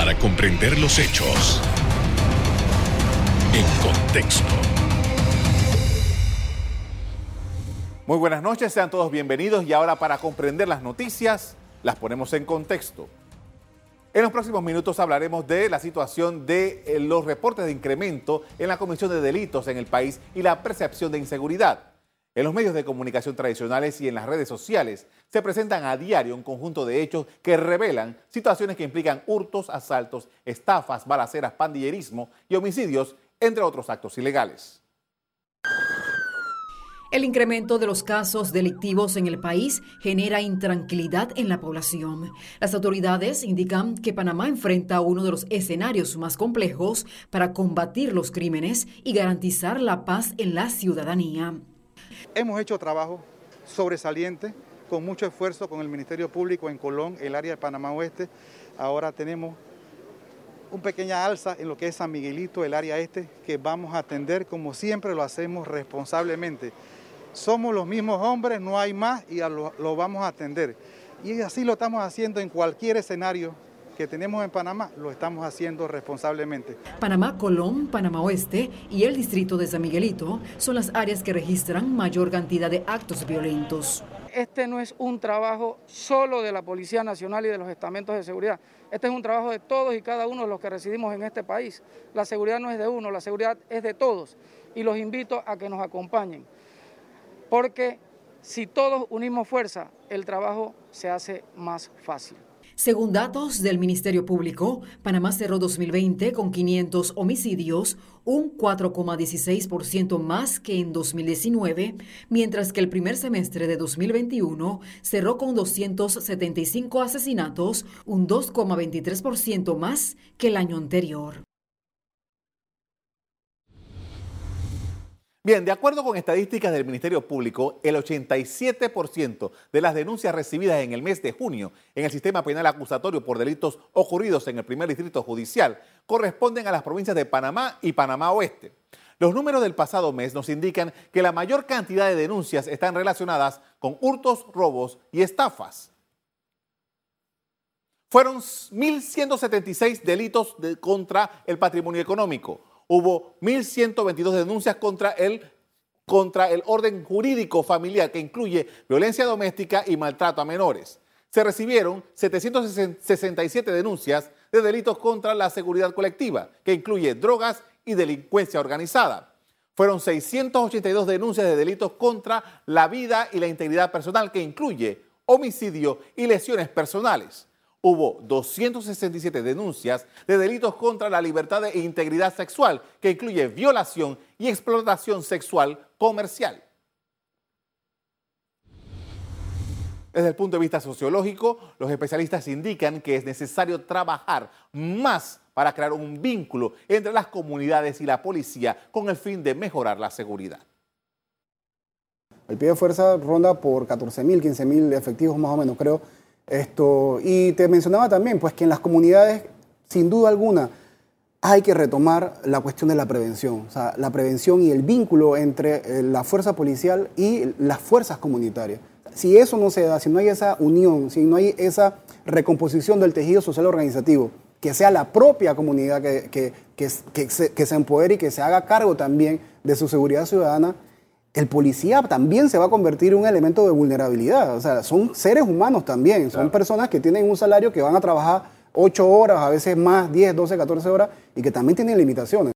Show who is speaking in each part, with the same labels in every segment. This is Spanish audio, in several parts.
Speaker 1: para comprender los hechos en contexto.
Speaker 2: Muy buenas noches, sean todos bienvenidos y ahora para comprender las noticias las ponemos en contexto. En los próximos minutos hablaremos de la situación de eh, los reportes de incremento en la comisión de delitos en el país y la percepción de inseguridad. En los medios de comunicación tradicionales y en las redes sociales se presentan a diario un conjunto de hechos que revelan situaciones que implican hurtos, asaltos, estafas, balaceras, pandillerismo y homicidios, entre otros actos ilegales.
Speaker 3: El incremento de los casos delictivos en el país genera intranquilidad en la población. Las autoridades indican que Panamá enfrenta uno de los escenarios más complejos para combatir los crímenes y garantizar la paz en la ciudadanía.
Speaker 4: Hemos hecho trabajo sobresaliente, con mucho esfuerzo con el Ministerio Público en Colón, el área de Panamá Oeste. Ahora tenemos un pequeña alza en lo que es San Miguelito, el área este, que vamos a atender como siempre lo hacemos responsablemente. Somos los mismos hombres, no hay más y lo, lo vamos a atender. Y así lo estamos haciendo en cualquier escenario que tenemos en Panamá lo estamos haciendo responsablemente.
Speaker 3: Panamá, Colón, Panamá Oeste y el distrito de San Miguelito son las áreas que registran mayor cantidad de actos violentos.
Speaker 5: Este no es un trabajo solo de la Policía Nacional y de los estamentos de seguridad. Este es un trabajo de todos y cada uno de los que residimos en este país. La seguridad no es de uno, la seguridad es de todos. Y los invito a que nos acompañen. Porque si todos unimos fuerza, el trabajo se hace más fácil.
Speaker 3: Según datos del Ministerio Público, Panamá cerró 2020 con 500 homicidios, un 4,16% más que en 2019, mientras que el primer semestre de 2021 cerró con 275 asesinatos, un 2,23% más que el año anterior.
Speaker 2: Bien, de acuerdo con estadísticas del Ministerio Público, el 87% de las denuncias recibidas en el mes de junio en el sistema penal acusatorio por delitos ocurridos en el primer distrito judicial corresponden a las provincias de Panamá y Panamá Oeste. Los números del pasado mes nos indican que la mayor cantidad de denuncias están relacionadas con hurtos, robos y estafas. Fueron 1.176 delitos contra el patrimonio económico, hubo 1.122 denuncias contra el, contra el orden jurídico familiar que incluye violencia doméstica y maltrato a menores. Se recibieron 767 denuncias de delitos contra la seguridad colectiva, que incluye drogas y delincuencia organizada. Fueron 682 denuncias de delitos contra la vida y la integridad personal, que incluye homicidio y lesiones personales hubo 267 denuncias de delitos contra la libertad e integridad sexual, que incluye violación y explotación sexual comercial. Desde el punto de vista sociológico, los especialistas indican que es necesario trabajar más para crear un vínculo entre las comunidades y la policía con el fin de mejorar la seguridad.
Speaker 6: El pie de fuerza ronda por 14 mil, 15 mil efectivos más o menos, creo esto, y te mencionaba también pues, que en las comunidades, sin duda alguna, hay que retomar la cuestión de la prevención, o sea, la prevención y el vínculo entre eh, la fuerza policial y las fuerzas comunitarias. Si eso no se da, si no hay esa unión, si no hay esa recomposición del tejido social organizativo, que sea la propia comunidad que, se, que se empodere y que se haga cargo también de su seguridad ciudadana, el policía también se va a convertir en un elemento de vulnerabilidad. O sea, son seres humanos también, son personas que tienen un salario que van a trabajar 8 horas, a veces más, 10, 12, 14 horas, y que también tienen limitaciones.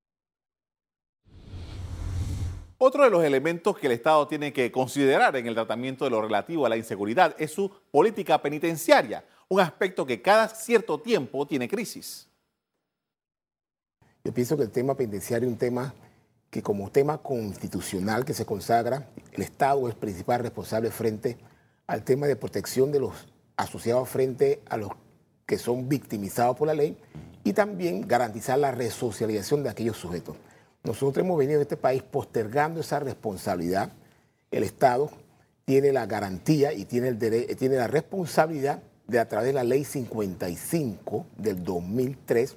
Speaker 2: Otro de los elementos que el Estado tiene que considerar en el tratamiento de lo relativo a la inseguridad es su política penitenciaria, un aspecto que cada cierto tiempo tiene crisis.
Speaker 7: Yo pienso que el tema penitenciario es un tema que como tema constitucional que se consagra, el Estado es principal responsable frente al tema de protección de los asociados frente a los que son victimizados por la ley y también garantizar la resocialización de aquellos sujetos. Nosotros hemos venido en este país postergando esa responsabilidad. El Estado tiene la garantía y tiene, el tiene la responsabilidad de a través de la ley 55 del 2003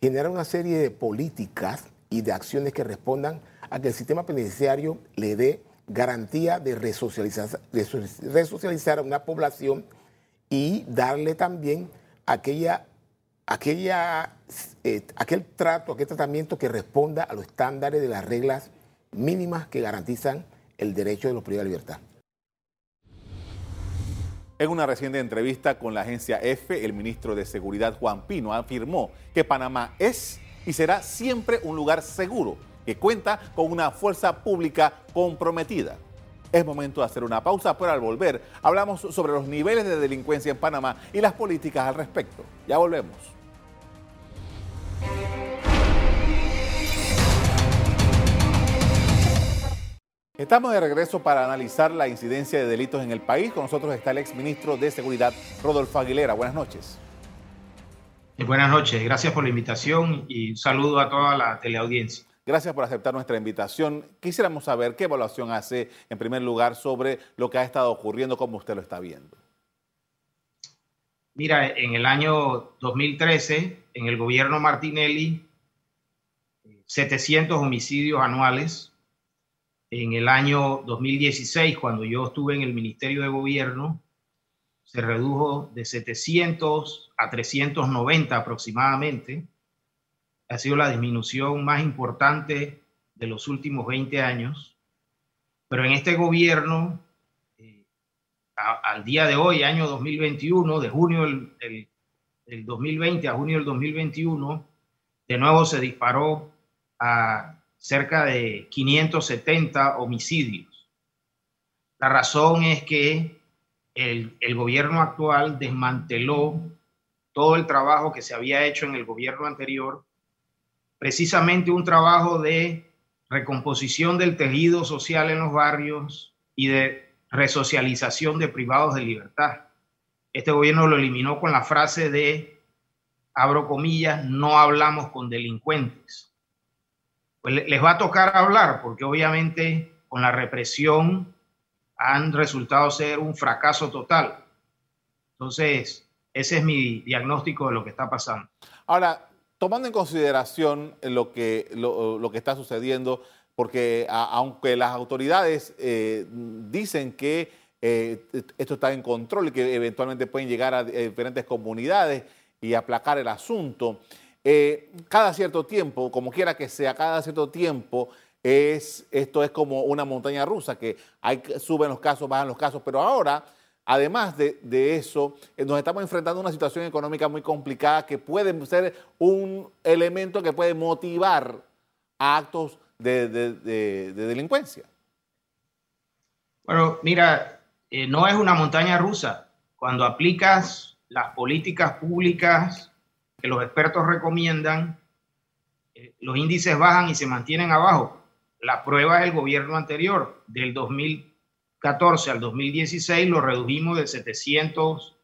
Speaker 7: generar una serie de políticas y de acciones que respondan a que el sistema penitenciario le dé garantía de resocializar, a una población y darle también aquella, eh, aquel trato, aquel tratamiento que responda a los estándares de las reglas mínimas que garantizan el derecho de los privados de libertad.
Speaker 2: En una reciente entrevista con la agencia EFE, el ministro de Seguridad Juan Pino afirmó que Panamá es y será siempre un lugar seguro, que cuenta con una fuerza pública comprometida. Es momento de hacer una pausa, pero al volver hablamos sobre los niveles de delincuencia en Panamá y las políticas al respecto. Ya volvemos. Estamos de regreso para analizar la incidencia de delitos en el país. Con nosotros está el exministro de Seguridad, Rodolfo Aguilera. Buenas noches.
Speaker 8: Eh, buenas noches, gracias por la invitación y un saludo a toda la teleaudiencia.
Speaker 2: Gracias por aceptar nuestra invitación. Quisiéramos saber qué evaluación hace, en primer lugar, sobre lo que ha estado ocurriendo, como usted lo está viendo.
Speaker 8: Mira, en el año 2013, en el gobierno Martinelli, 700 homicidios anuales, en el año 2016, cuando yo estuve en el Ministerio de Gobierno, se redujo de 700 a 390 aproximadamente. Ha sido la disminución más importante de los últimos 20 años. Pero en este gobierno, eh, al día de hoy, año 2021, de junio del, del 2020 a junio del 2021, de nuevo se disparó a cerca de 570 homicidios. La razón es que el, gobierno actual desmanteló todo el trabajo que se había hecho en el gobierno anterior, precisamente un trabajo de recomposición del tejido social en los barrios y de resocialización de privados de libertad. Este gobierno lo eliminó con la frase de, abro comillas, no hablamos con delincuentes pues les va a tocar hablar, porque obviamente con la represión han resultado ser un fracaso total. Entonces, ese es mi diagnóstico de lo que está pasando.
Speaker 2: Ahora, tomando en consideración lo que, lo, que está sucediendo, porque aunque las autoridades eh, dicen que eh, esto está en control y que eventualmente pueden llegar a diferentes comunidades y aplacar el asunto, eh, cada cierto tiempo, como quiera que sea, cada cierto tiempo, es, esto es como una montaña rusa, que hay, suben los casos, bajan los casos, pero ahora, además de, eso, eh, nos estamos enfrentando a una situación económica muy complicada que puede ser un elemento que puede motivar a actos de, delincuencia.
Speaker 8: Bueno, mira, eh, no es una montaña rusa. Cuando aplicas las políticas públicas que los expertos recomiendan, eh, los índices bajan y se mantienen abajo. La prueba es el gobierno anterior, del 2014 al 2016 lo redujimos de 700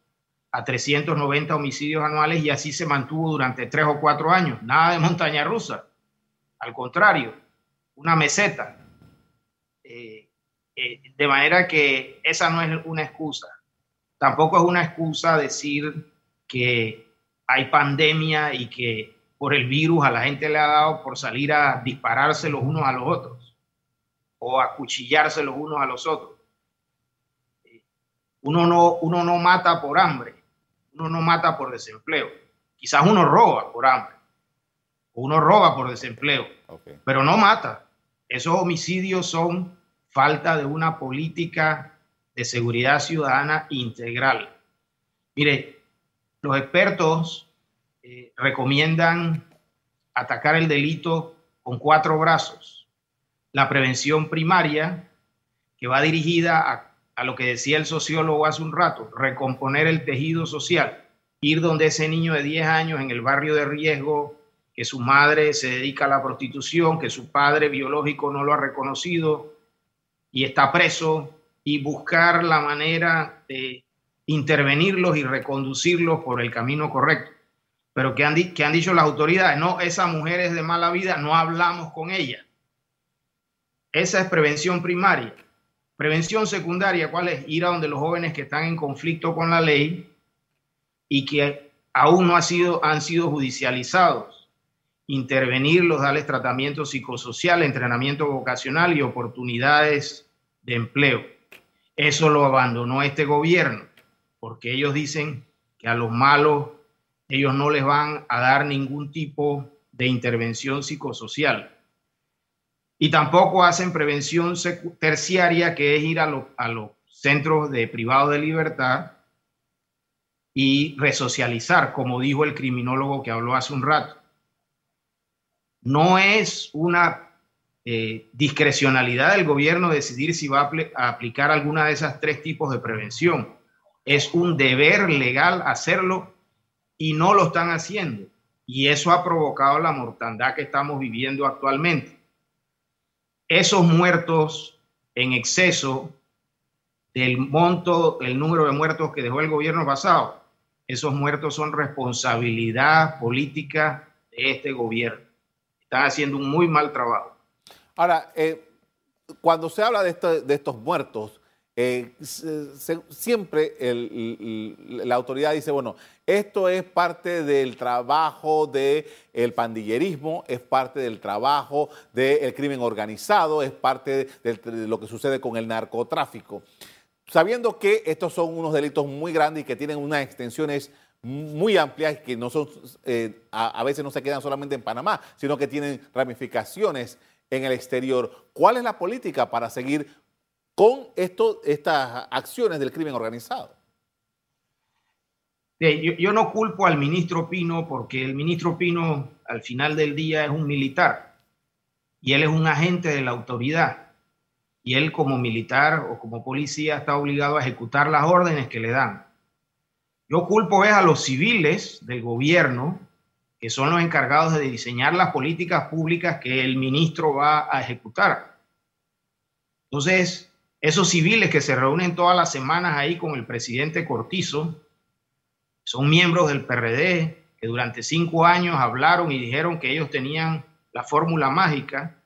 Speaker 8: a 390 homicidios anuales y así se mantuvo durante tres o cuatro años. Nada de montaña rusa. Al contrario, una meseta. Eh, eh, de manera que esa no es una excusa. Tampoco es una excusa decir que hay pandemia y que por el virus a la gente le ha dado por salir a dispararse los unos a los otros o a cuchillarse los unos a los otros. Uno no, uno no mata por hambre, uno no mata por desempleo. Quizás uno roba por hambre, uno roba por desempleo, pero no mata. Esos homicidios son falta de una política de seguridad ciudadana integral. Mire, los expertos eh, recomiendan atacar el delito con cuatro brazos. La prevención primaria, que va dirigida a, lo que decía el sociólogo hace un rato, recomponer el tejido social, ir donde ese niño de 10 años en el barrio de riesgo, que su madre se dedica a la prostitución, que su padre biológico no lo ha reconocido y está preso, y buscar la manera de intervenirlos y reconducirlos por el camino correcto. Pero que han, que han dicho las autoridades, no, esa mujer es de mala vida, no hablamos con ella. Esa es prevención primaria. Prevención secundaria, ¿cuál es? Ir a donde los jóvenes que están en conflicto con la ley y que aún no sido, han sido judicializados. Intervenirlos, darles tratamiento psicosocial, entrenamiento vocacional y oportunidades de empleo. Eso lo abandonó este gobierno porque ellos dicen que a los malos ellos no les van a dar ningún tipo de intervención psicosocial. Y tampoco hacen prevención terciaria, que es ir a, a los centros de privado de libertad y resocializar, como dijo el criminólogo que habló hace un rato. No es una eh, discrecionalidad del gobierno decidir si va a, aplicar alguna de esas tres tipos de prevención. Es un deber legal hacerlo y no lo están haciendo. Y eso ha provocado la mortandad que estamos viviendo actualmente. Esos muertos en exceso del monto, el número de muertos que dejó el gobierno pasado, esos muertos son responsabilidad política de este gobierno. Están haciendo un muy mal trabajo.
Speaker 2: Ahora, eh, cuando se habla de, estos muertos, eh, siempre la autoridad dice, bueno, esto es parte del trabajo del pandillerismo, es parte del trabajo del crimen organizado, es parte de, lo que sucede con el narcotráfico. Sabiendo que estos son unos delitos muy grandes y que tienen unas extensiones muy amplias que no son, eh, a veces no se quedan solamente en Panamá, sino que tienen ramificaciones en el exterior. ¿Cuál es la política para seguir con esto, estas acciones del crimen organizado?
Speaker 8: Yo, no culpo al ministro Pino porque el ministro Pino al final del día es un militar y él es un agente de la autoridad y él como militar o como policía está obligado a ejecutar las órdenes que le dan. Yo culpo es a los civiles del gobierno que son los encargados de diseñar las políticas públicas que el ministro va a ejecutar. Entonces, esos civiles que se reúnen todas las semanas ahí con el presidente Cortizo, son miembros del PRD, que durante cinco años hablaron y dijeron que ellos tenían la fórmula mágica,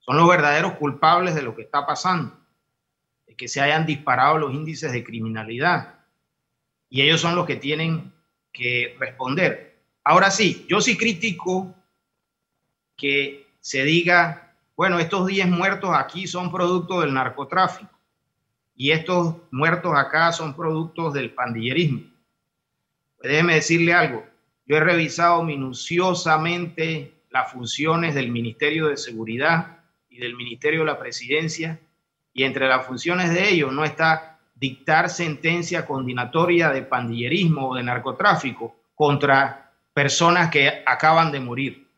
Speaker 8: son los verdaderos culpables de lo que está pasando, de que se hayan disparado los índices de criminalidad. Y ellos son los que tienen que responder. Ahora sí, yo sí critico que se diga, bueno, estos 10 muertos aquí son producto del narcotráfico y estos muertos acá son productos del pandillerismo. Pues déjeme decirle algo, yo he revisado minuciosamente las funciones del Ministerio de Seguridad y del Ministerio de la Presidencia y entre las funciones de ellos no está dictar sentencia condenatoria de pandillerismo o de narcotráfico contra personas que acaban de morir.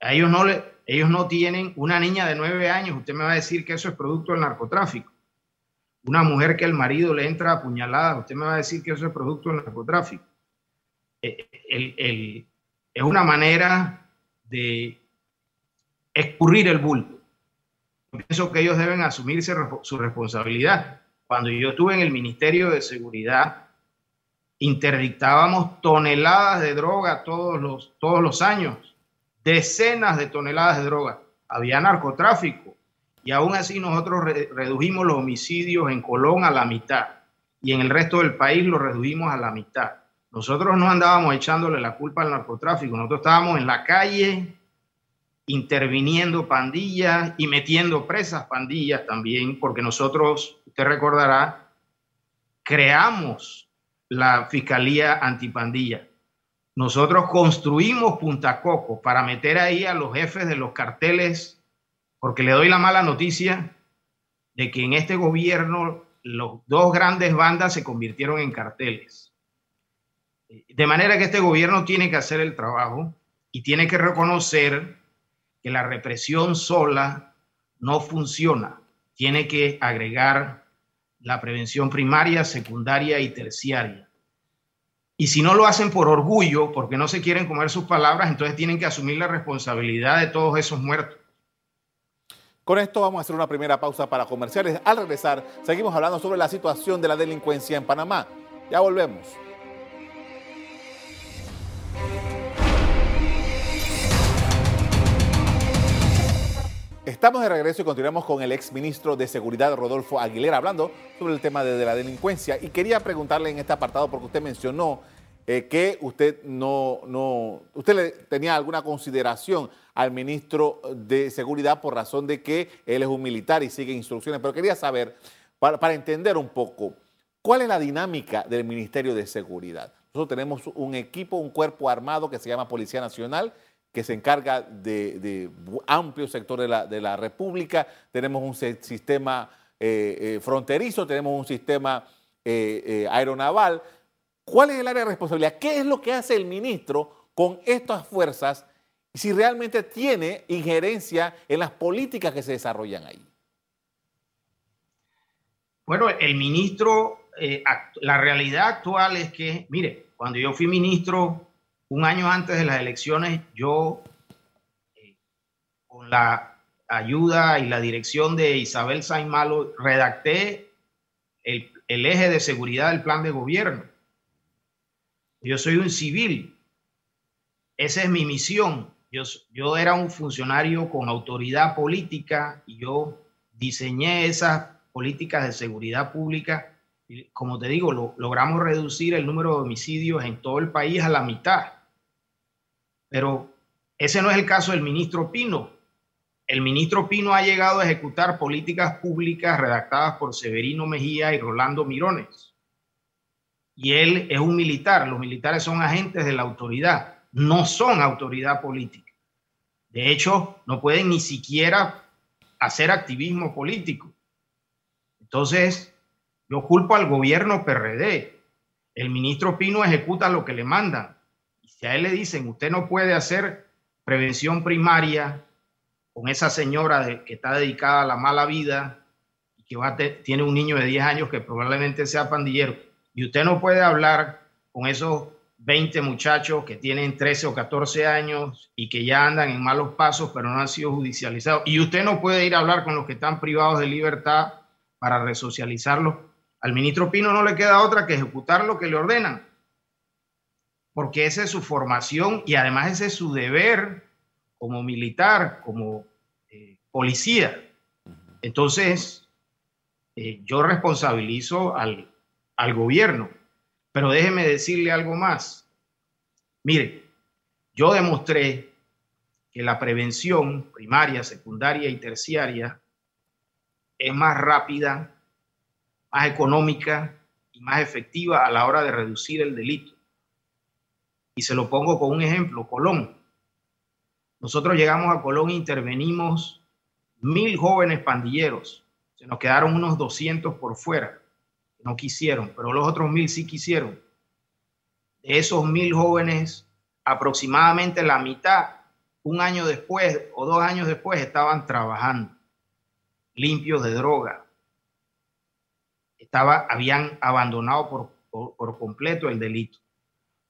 Speaker 8: A ellos no, le, ellos no tienen una niña de nueve años, usted me va a decir que eso es producto del narcotráfico. Una mujer que el marido le entra a usted me va a decir que eso es producto del narcotráfico. Eh, es una manera de escurrir el bulto. Pienso que ellos deben asumirse su responsabilidad. Cuando yo estuve en el Ministerio de Seguridad, interdictábamos toneladas de droga todos los, todos los años, decenas de toneladas de droga. Había narcotráfico y aún así nosotros redujimos los homicidios en Colón a la mitad y en el resto del país lo redujimos a la mitad. Nosotros no andábamos echándole la culpa al narcotráfico, nosotros estábamos en la calle interviniendo pandillas y metiendo presas pandillas también, porque nosotros, usted recordará, creamos la Fiscalía Antipandilla. Nosotros construimos Punta Coco para meter ahí a los jefes de los carteles, porque le doy la mala noticia de que en este gobierno los dos grandes bandas se convirtieron en carteles. De manera que este gobierno tiene que hacer el trabajo y tiene que reconocer que la represión sola no funciona. Tiene que agregar la prevención primaria, secundaria y terciaria. Y si no lo hacen por orgullo, porque no se quieren comer sus palabras, entonces tienen que asumir la responsabilidad de todos esos muertos.
Speaker 2: Con esto vamos a hacer una primera pausa para comerciales. Al regresar, seguimos hablando sobre la situación de la delincuencia en Panamá. Ya volvemos. Estamos de regreso y continuamos con el ex ministro de Seguridad, Rodolfo Aguilera, hablando sobre el tema de, la delincuencia. Y quería preguntarle en este apartado, porque usted mencionó eh, que usted no, no, usted le tenía alguna consideración al ministro de Seguridad por razón de que él es un militar y sigue instrucciones, pero quería saber, para, para entender un poco, ¿cuál es la dinámica del Ministerio de Seguridad? Nosotros tenemos un equipo, un cuerpo armado que se llama Policía Nacional, que se encarga de, amplios sectores de la, República. Tenemos un sistema eh, eh, fronterizo, tenemos un sistema eh, aeronaval. ¿Cuál es el área de responsabilidad? ¿Qué es lo que hace el ministro con estas fuerzas si realmente tiene injerencia en las políticas que se desarrollan ahí?
Speaker 8: Bueno, el ministro, la realidad actual es que, mire, cuando yo fui ministro un año antes de las elecciones, yo, eh, con la ayuda y la dirección de Isabel Saimalo, redacté el, eje de seguridad del plan de gobierno. Yo soy un civil. Esa es mi misión. Yo, era un funcionario con autoridad política y yo diseñé esas políticas de seguridad pública. Como te digo, logramos reducir el número de homicidios en todo el país a la mitad. Pero ese no es el caso del ministro Pino. El ministro Pino ha llegado a ejecutar políticas públicas redactadas por Severino Mejía y Rolando Mirones. Y él es un militar. Los militares son agentes de la autoridad, no son autoridad política. De hecho, no pueden ni siquiera hacer activismo político. Entonces, yo culpo al gobierno PRD. El ministro Pino ejecuta lo que le mandan. Si a él le dicen, usted no puede hacer prevención primaria con esa señora que está dedicada a la mala vida y que tiene un niño de 10 años que probablemente sea pandillero, y usted no puede hablar con esos 20 muchachos que tienen 13 o 14 años y que ya andan en malos pasos pero no han sido judicializados, y usted no puede ir a hablar con los que están privados de libertad para resocializarlos. Al ministro Pino no le queda otra que ejecutar lo que le ordenan porque esa es su formación y además ese es su deber como militar, como eh, policía. Entonces, eh, yo responsabilizo al, al gobierno, pero déjeme decirle algo más. Mire, yo demostré que la prevención primaria, secundaria y terciaria es más rápida, más económica y más efectiva a la hora de reducir el delito. Y se lo pongo con un ejemplo, Colón. Nosotros llegamos a Colón e intervenimos mil jóvenes pandilleros. Se nos quedaron unos 200 por fuera. No quisieron, pero los otros mil sí quisieron. De esos mil jóvenes, aproximadamente la mitad, un año después o dos años después, estaban trabajando, limpios de droga. Habían abandonado por completo el delito.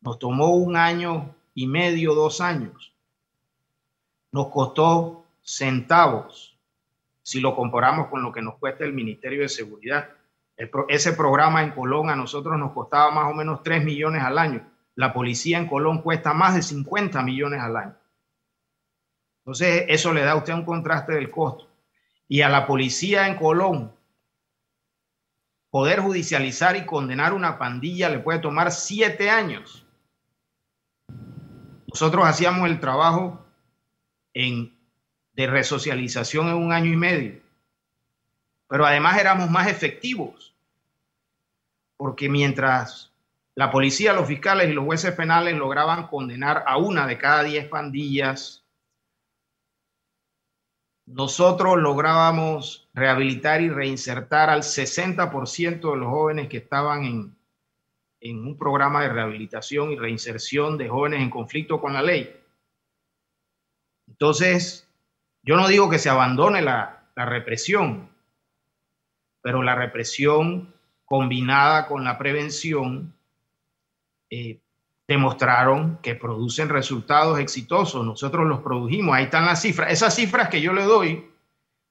Speaker 8: Nos tomó un año y medio, dos años. Nos costó centavos si lo comparamos con lo que nos cuesta el Ministerio de Seguridad. ese programa en Colón a nosotros nos costaba más o menos 3 millones al año. La policía en Colón cuesta más de 50 millones al año. Entonces, eso le da a usted un contraste del costo. Y a la policía en Colón, poder judicializar y condenar una pandilla le puede tomar siete años. Nosotros hacíamos el trabajo de resocialización en un año y medio, pero además éramos más efectivos, porque mientras la policía, los fiscales y los jueces penales lograban condenar a una de cada diez pandillas, nosotros lográbamos rehabilitar y reinsertar al 60% de los jóvenes que estaban en, en un programa de rehabilitación y reinserción de jóvenes en conflicto con la ley. Entonces, yo no digo que se abandone la, represión, pero la represión combinada con la prevención eh, demostraron que producen resultados exitosos. Nosotros los produjimos, ahí están las cifras. Esas cifras que yo le doy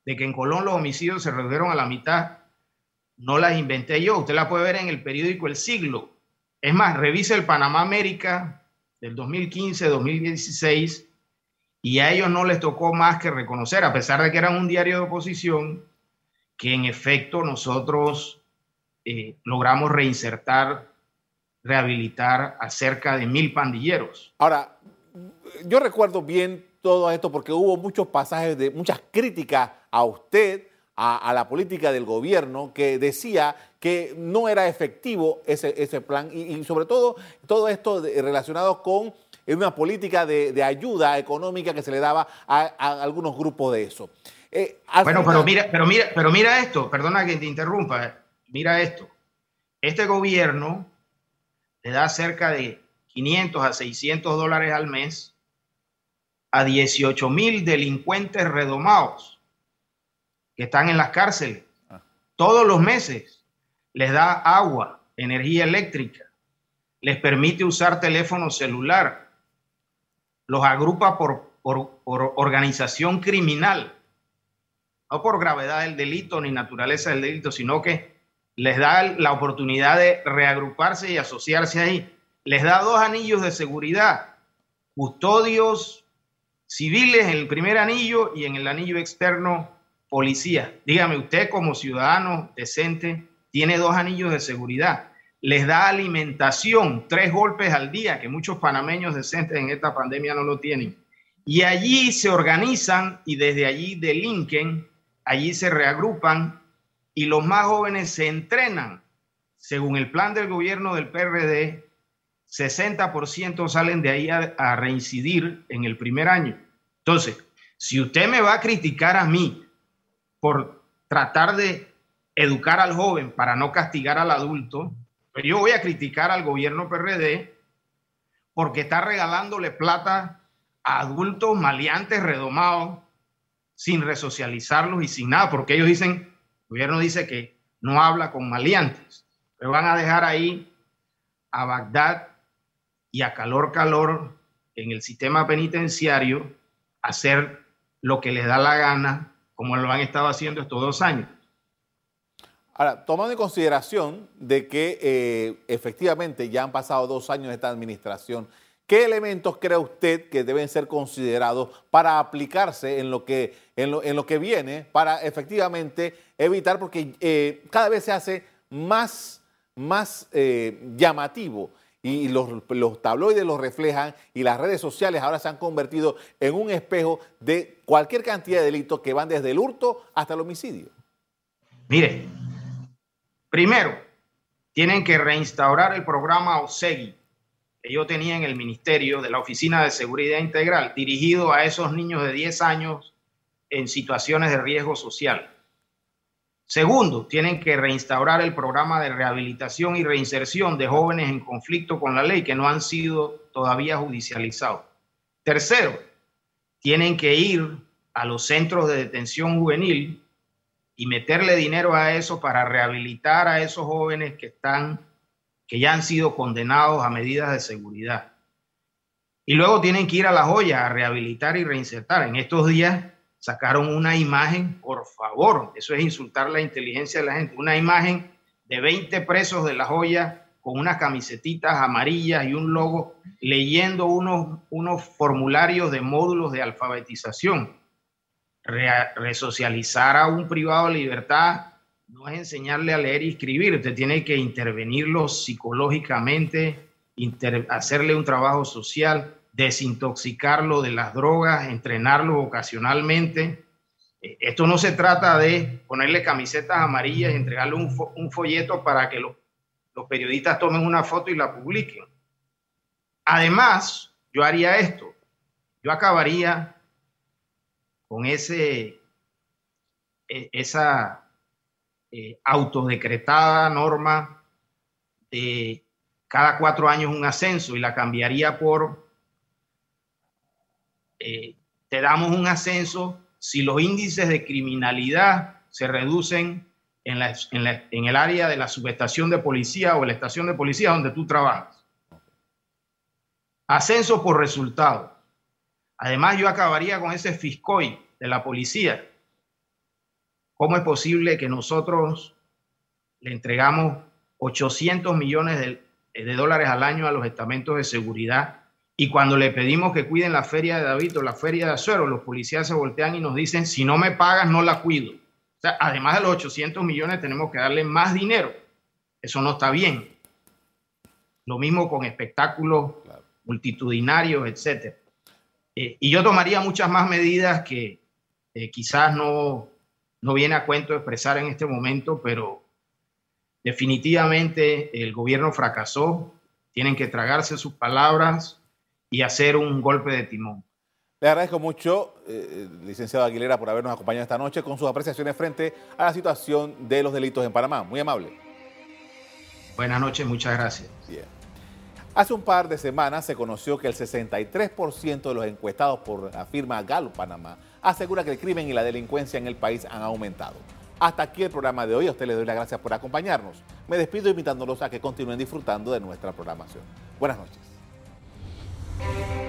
Speaker 8: de que en Colón los homicidios se redujeron a la mitad, no las inventé yo. Usted la puede ver en el periódico El Siglo. Es más, revise el Panamá América del 2015-2016 y a ellos no les tocó más que reconocer, a pesar de que eran un diario de oposición, que en efecto nosotros eh, logramos reinsertar, rehabilitar a cerca de mil pandilleros.
Speaker 2: Ahora, yo recuerdo bien todo esto porque hubo muchos pasajes de muchas críticas a usted, a, la política del gobierno que decía que no era efectivo ese, ese plan y, sobre todo todo esto relacionado con una política de, ayuda económica que se le daba a, algunos grupos de eso.
Speaker 8: Eh, bueno, pero mira, pero mira, pero mira esto, perdona que te interrumpa, eh, mira esto. Este gobierno le da cerca de 500 a 600 dólares al mes a 18 mil delincuentes redomados que están en las cárceles. Todos los meses les da agua, energía eléctrica, les permite usar teléfono celular, los agrupa por, por, organización criminal, no por gravedad del delito ni naturaleza del delito, sino que les da la oportunidad de reagruparse y asociarse ahí. Les da dos anillos de seguridad, custodios civiles en el primer anillo y en el anillo externo policía. Dígame, usted como ciudadano decente tiene dos anillos de seguridad. Les da alimentación, tres golpes al día, que muchos panameños decentes en esta pandemia no lo tienen. Y allí se organizan y desde allí delinquen, allí se reagrupan y los más jóvenes se entrenan. Según el plan del gobierno del PRD, 60% salen de ahí a, a reincidir en el primer año. Entonces, si usted me va a criticar a mí por tratar de educar al joven para no castigar al adulto, pues yo voy a criticar al gobierno PRD porque está regalándole plata a adultos maleantes, redomados, sin resocializarlos y sin nada, porque ellos dicen, el gobierno dice que no habla con maleantes, pero van a dejar ahí a Bagdad y a calor calor en el sistema penitenciario hacer lo que les da la gana como lo han estado haciendo estos dos años.
Speaker 2: Ahora, tomando en consideración de que eh, efectivamente ya han pasado dos años de esta administración, ¿qué elementos cree usted que deben ser considerados para aplicarse en lo que, en lo, que viene, para efectivamente evitar, porque eh, cada vez se hace más, más eh, llamativo y los, los, tabloides lo reflejan y las redes sociales ahora se han convertido en un espejo de cualquier cantidad de delitos que van desde el hurto hasta el homicidio.
Speaker 8: Mire, primero, tienen que reinstaurar el programa OSEGI que yo tenía en el Ministerio de la Oficina de Seguridad Integral, dirigido a esos niños de 10 años en situaciones de riesgo social. Segundo, tienen que reinstaurar el programa de rehabilitación y reinserción de jóvenes en conflicto con la ley que no han sido todavía judicializados. Tercero, tienen que ir a los centros de detención juvenil y meterle dinero a eso para rehabilitar a esos jóvenes que están que ya han sido condenados a medidas de seguridad. Y luego tienen que ir a la joya a rehabilitar y reinsertar. En estos días sacaron una imagen, por favor, eso es insultar la inteligencia de la gente, una imagen de 20 presos de la joya con unas camisetitas amarillas y un logo leyendo unos, unos formularios de módulos de alfabetización. resocializar a un privado de libertad no es enseñarle a leer y escribir, usted tiene que intervenirlo psicológicamente, hacerle un trabajo social desintoxicarlo de las drogas, entrenarlo ocasionalmente. Eh, esto no se trata de ponerle camisetas amarillas entregarle un, folleto para que los, periodistas tomen una foto y la publiquen. Además, yo haría esto. Yo acabaría con ese, e, esa eh, autodecretada norma de cada cuatro años un ascenso y la cambiaría por eh, te damos un ascenso si los índices de criminalidad se reducen en, el área de la subestación de policía o la estación de policía donde tú trabajas. Ascenso por resultado. Además, yo acabaría con ese fiscoy de la policía. ¿Cómo es posible que nosotros le entregamos 800 millones de dólares al año a los estamentos de seguridad y cuando le pedimos que cuiden la feria de David o la feria de Azuero, los policías se voltean y nos dicen, si no me pagas, no la cuido. O sea, además de los 800 millones, tenemos que darle más dinero. Eso no está bien. Lo mismo con espectáculos multitudinarios, etc. Eh, y yo tomaría muchas más medidas que eh, quizás no, no viene a cuento expresar en este momento, pero definitivamente el gobierno fracasó, tienen que tragarse sus palabras y hacer un golpe de timón.
Speaker 2: Le agradezco mucho, eh, licenciado Aguilera, por habernos acompañado esta noche con sus apreciaciones frente a la situación de los delitos en Panamá. Muy amable.
Speaker 8: Buenas noches, muchas gracias.
Speaker 2: Hace un par de semanas se conoció que el 63% de los encuestados por la firma Gallup Panamá asegura que el crimen y la delincuencia en el país han aumentado. Hasta aquí el programa de hoy. A usted le doy las gracias por acompañarnos. Me despido invitándolos a que continúen disfrutando de nuestra programación. Buenas noches. Bye.